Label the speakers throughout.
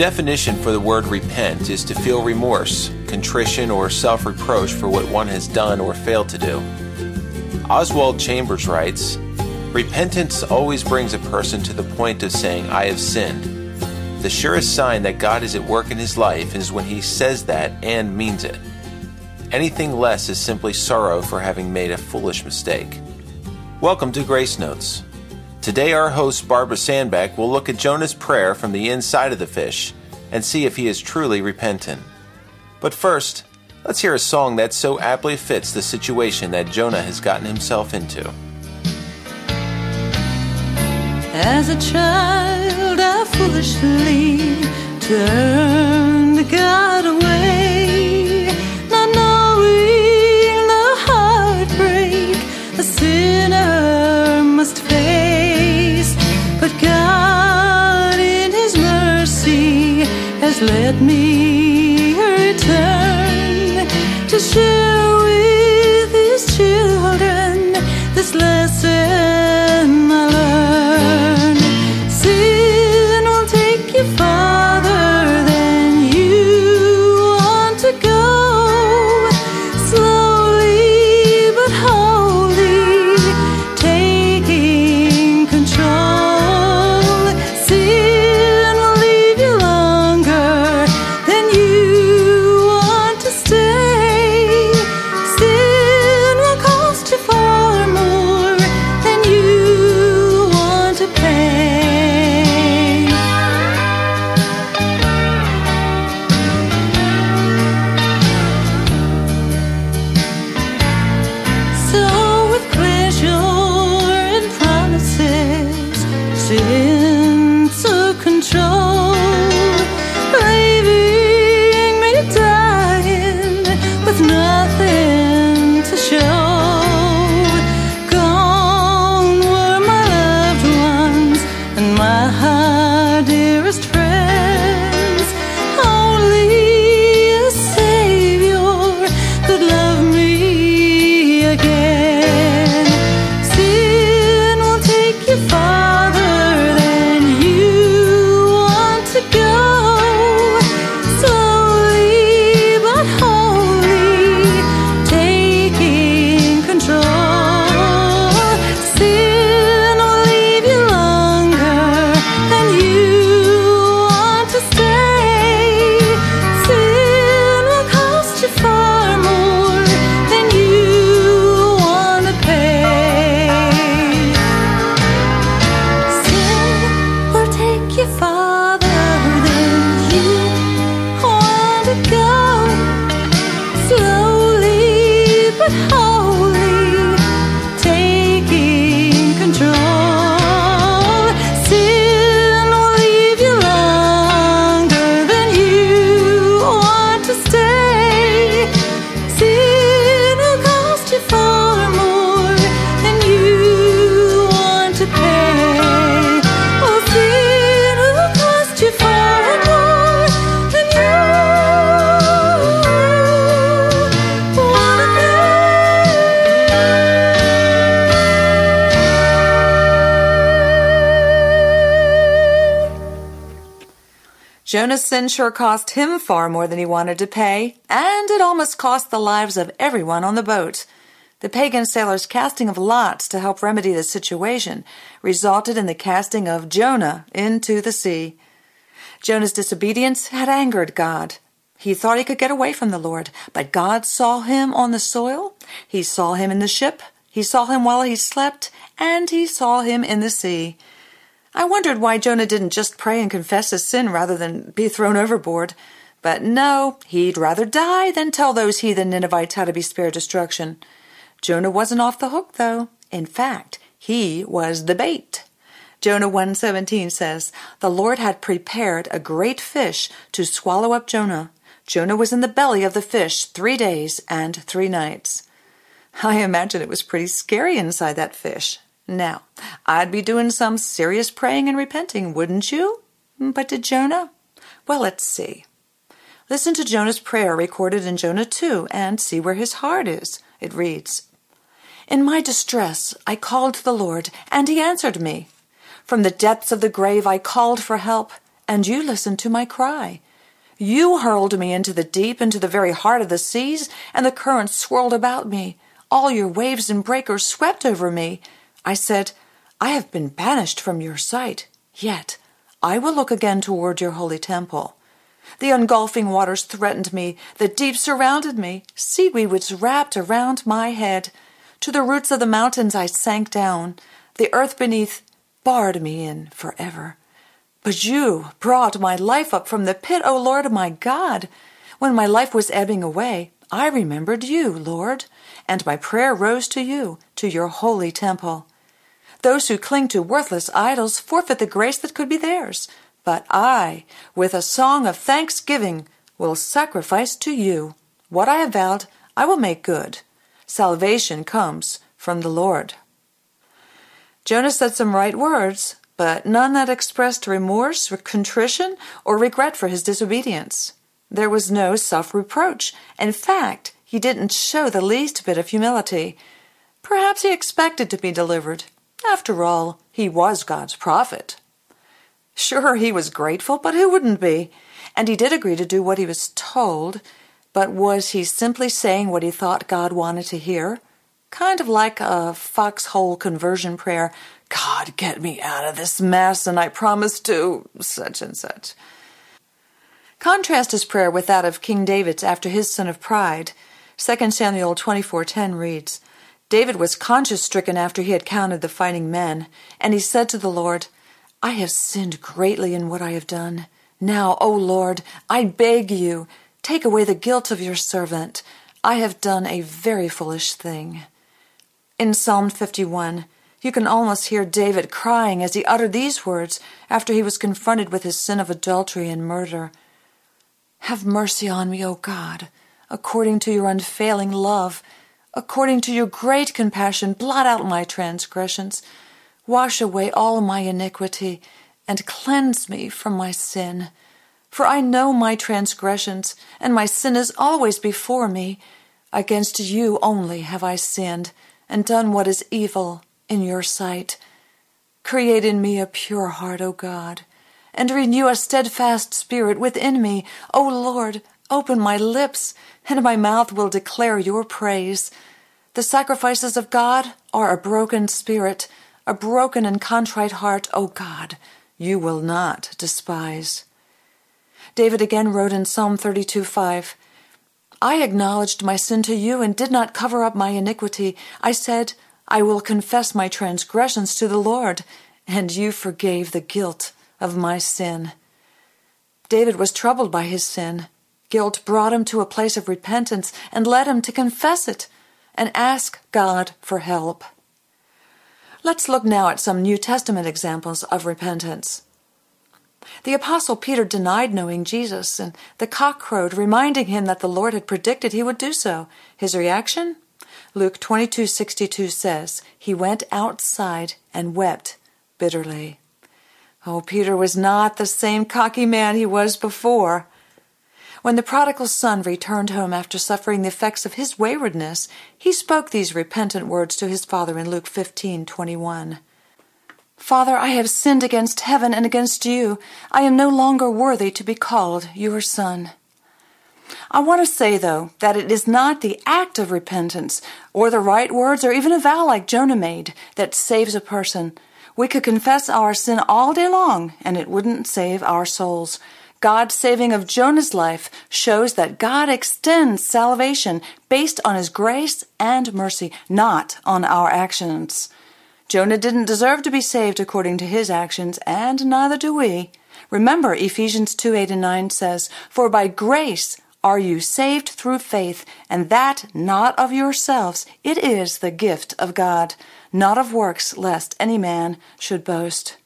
Speaker 1: definition for the word repent is to feel remorse, contrition, or self reproach for what one has done or failed to do. Oswald Chambers writes Repentance always brings a person to the point of saying, I have sinned. The surest sign that God is at work in his life is when he says that and means it. Anything less is simply sorrow for having made a foolish mistake. Welcome to Grace Notes. Today, our host Barbara Sandbeck will look at Jonah's prayer from the inside of the fish and see if he is truly repentant. But first, let's hear a song that so aptly fits the situation that Jonah has gotten himself into.
Speaker 2: As a child, I foolishly turned God away, this
Speaker 3: Jonah's sin sure cost him far more than he wanted to pay, and it almost cost the lives of everyone on the boat. The pagan sailors' casting of lots to help remedy the situation resulted in the casting of Jonah into the sea. Jonah's disobedience had angered God. He thought he could get away from the Lord, but God saw him on the soil, he saw him in the ship, he saw him while he slept, and he saw him in the sea. I wondered why Jonah didn't just pray and confess his sin rather than be thrown overboard. But no, he'd rather die than tell those heathen Ninevites how to be spared destruction. Jonah wasn't off the hook, though. In fact, he was the bait. Jonah 1:17 says, "The Lord had prepared a great fish to swallow up Jonah. Jonah was in the belly of the fish 3 days and 3 nights." I imagine it was pretty scary inside that fish. Now, I'd be doing some serious praying and repenting, wouldn't you? Mm, but did Jonah? Well, let's see. Listen to Jonah's prayer recorded in Jonah 2 and see where his heart is. It reads In my distress, I called to the Lord, and he answered me. From the depths of the grave, I called for help,
Speaker 2: and you listened to my cry. You hurled me into the deep, into the very heart of the seas, and the currents swirled about me. All your waves and breakers swept over me. I said, I have been banished from your sight. Yet I will look again toward your holy temple. The engulfing waters threatened me, the deep surrounded me, seaweed was wrapped around my head. To the roots of the mountains I sank down. The earth beneath barred me in forever. But you brought my life up from the pit, O Lord my God. When my life was ebbing away, I remembered you, Lord, and my prayer rose to you, to your holy temple. Those who cling to worthless idols forfeit the grace that could be theirs. But I, with a song of thanksgiving, will sacrifice to you. What I have vowed, I will make good. Salvation comes from the Lord. Jonah said some right words, but none that expressed remorse, or contrition, or regret for his disobedience. There was no self reproach. In fact, he didn't show the least bit of humility. Perhaps he expected to be delivered. After all, he was God's prophet. Sure, he was grateful, but who wouldn't be? And he did agree to do what he was told, but was he simply saying what he thought God wanted to hear? Kind of like a foxhole conversion prayer God, get me out of this mess, and I promise to such and such. Contrast his prayer with that of King David's after his sin of pride. 2 Samuel 24:10 reads, David was conscience stricken after he had counted the fighting men, and he said to the Lord, I have sinned greatly in what I have done. Now, O Lord, I beg you, take away the guilt of your servant. I have done a very foolish thing. In Psalm 51, you can almost hear David crying as he uttered these words after he was confronted with his sin of adultery and murder. Have mercy on me, O God, according to your unfailing love According to your great compassion, blot out my transgressions. Wash away all my iniquity, and cleanse me from my sin. For I know my transgressions, and my sin is always before me. Against you only have I sinned, and done what is evil in your sight. Create in me a pure heart, O God, and renew a steadfast spirit within me. O Lord, Open my lips, and my mouth will declare your praise. The sacrifices of God are a broken spirit, a broken and contrite heart, O God, you will not despise. David again wrote in Psalm 32 5, I acknowledged my sin to you and did not cover up my iniquity. I said, I will confess my transgressions to the Lord, and you forgave the guilt of my sin. David was troubled by his sin. Guilt brought him to a place of repentance and led him to confess it and ask God for help. Let's look now at some New Testament examples of repentance. The Apostle Peter denied knowing Jesus, and the cock crowed, reminding him that the Lord had predicted he would do so. His reaction? Luke 22:62 says, "He went outside and wept bitterly." Oh, Peter was not the same cocky man he was before. When the prodigal son returned home after suffering the effects of his waywardness, he spoke these repentant words to his father in Luke 15:21. Father, I have sinned against heaven and against you. I am no longer worthy to be called your son. I want to say, though, that it is not the act of repentance, or the right words, or even a vow like Jonah made, that saves a person. We could confess our sin all day long, and it wouldn't save our souls. God's saving of Jonah's life shows that God extends salvation based on his grace and mercy, not on our actions. Jonah didn't deserve to be saved according to his actions, and neither do we. Remember, Ephesians 2 8 and 9 says, For by grace are you saved through faith, and that not of yourselves. It is the gift of God, not of works, lest any man should boast.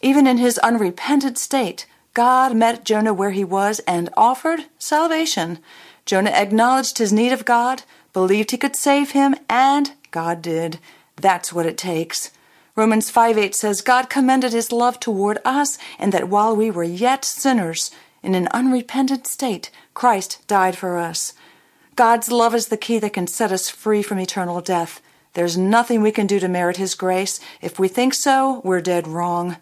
Speaker 2: Even in his unrepented state, God met Jonah where he was and offered salvation. Jonah acknowledged his need of God, believed he could save him, and God did. That's what it takes. Romans 5 8 says, God commended his love toward us, and that while we were yet sinners, in an unrepentant state, Christ died for us. God's love is the key that can set us free from eternal death. There's nothing we can do to merit his grace. If we think so, we're dead wrong.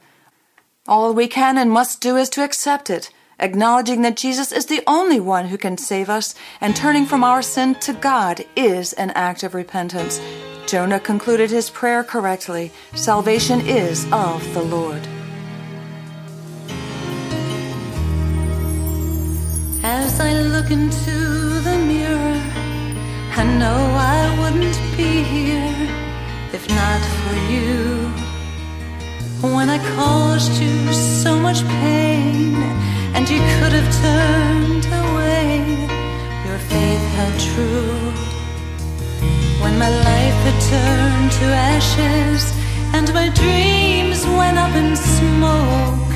Speaker 4: All we can and must do is to accept it, acknowledging that Jesus is the only one who can save us, and turning from our sin to God is an act of repentance. Jonah concluded his prayer correctly. Salvation is of the Lord.
Speaker 2: As I look into the mirror, I know I wouldn't be here if not for you. When I caused you so much pain and you could have turned away, your faith held true. When my life had turned to ashes and my dreams went up in smoke,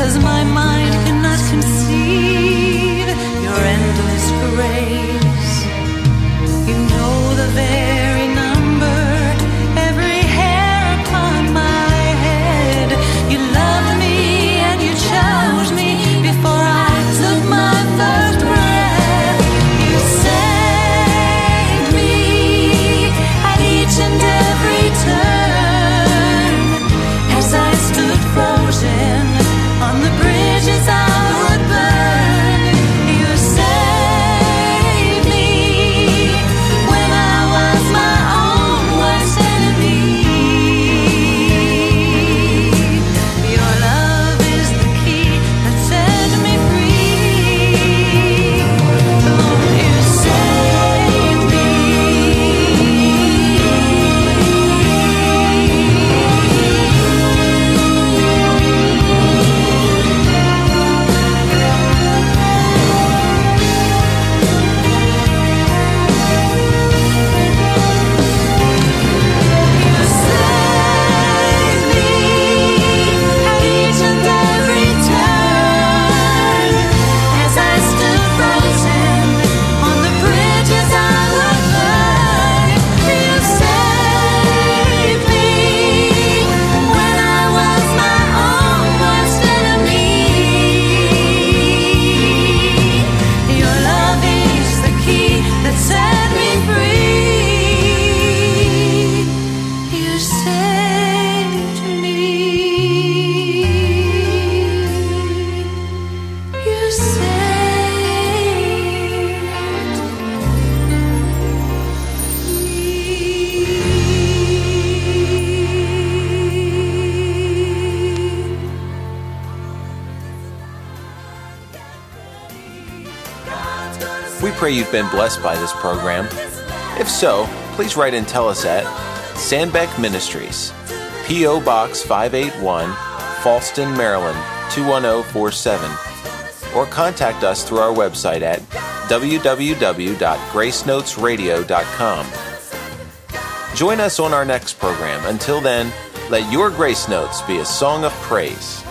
Speaker 2: cause my mind cannot
Speaker 1: pray you've been blessed by this program. If so, please write and tell us at Sandbeck Ministries, P.O. Box 581, Fallston, Maryland 21047, or contact us through our website at www.gracenotesradio.com. Join us on our next program. Until then, let your grace notes be a song of praise.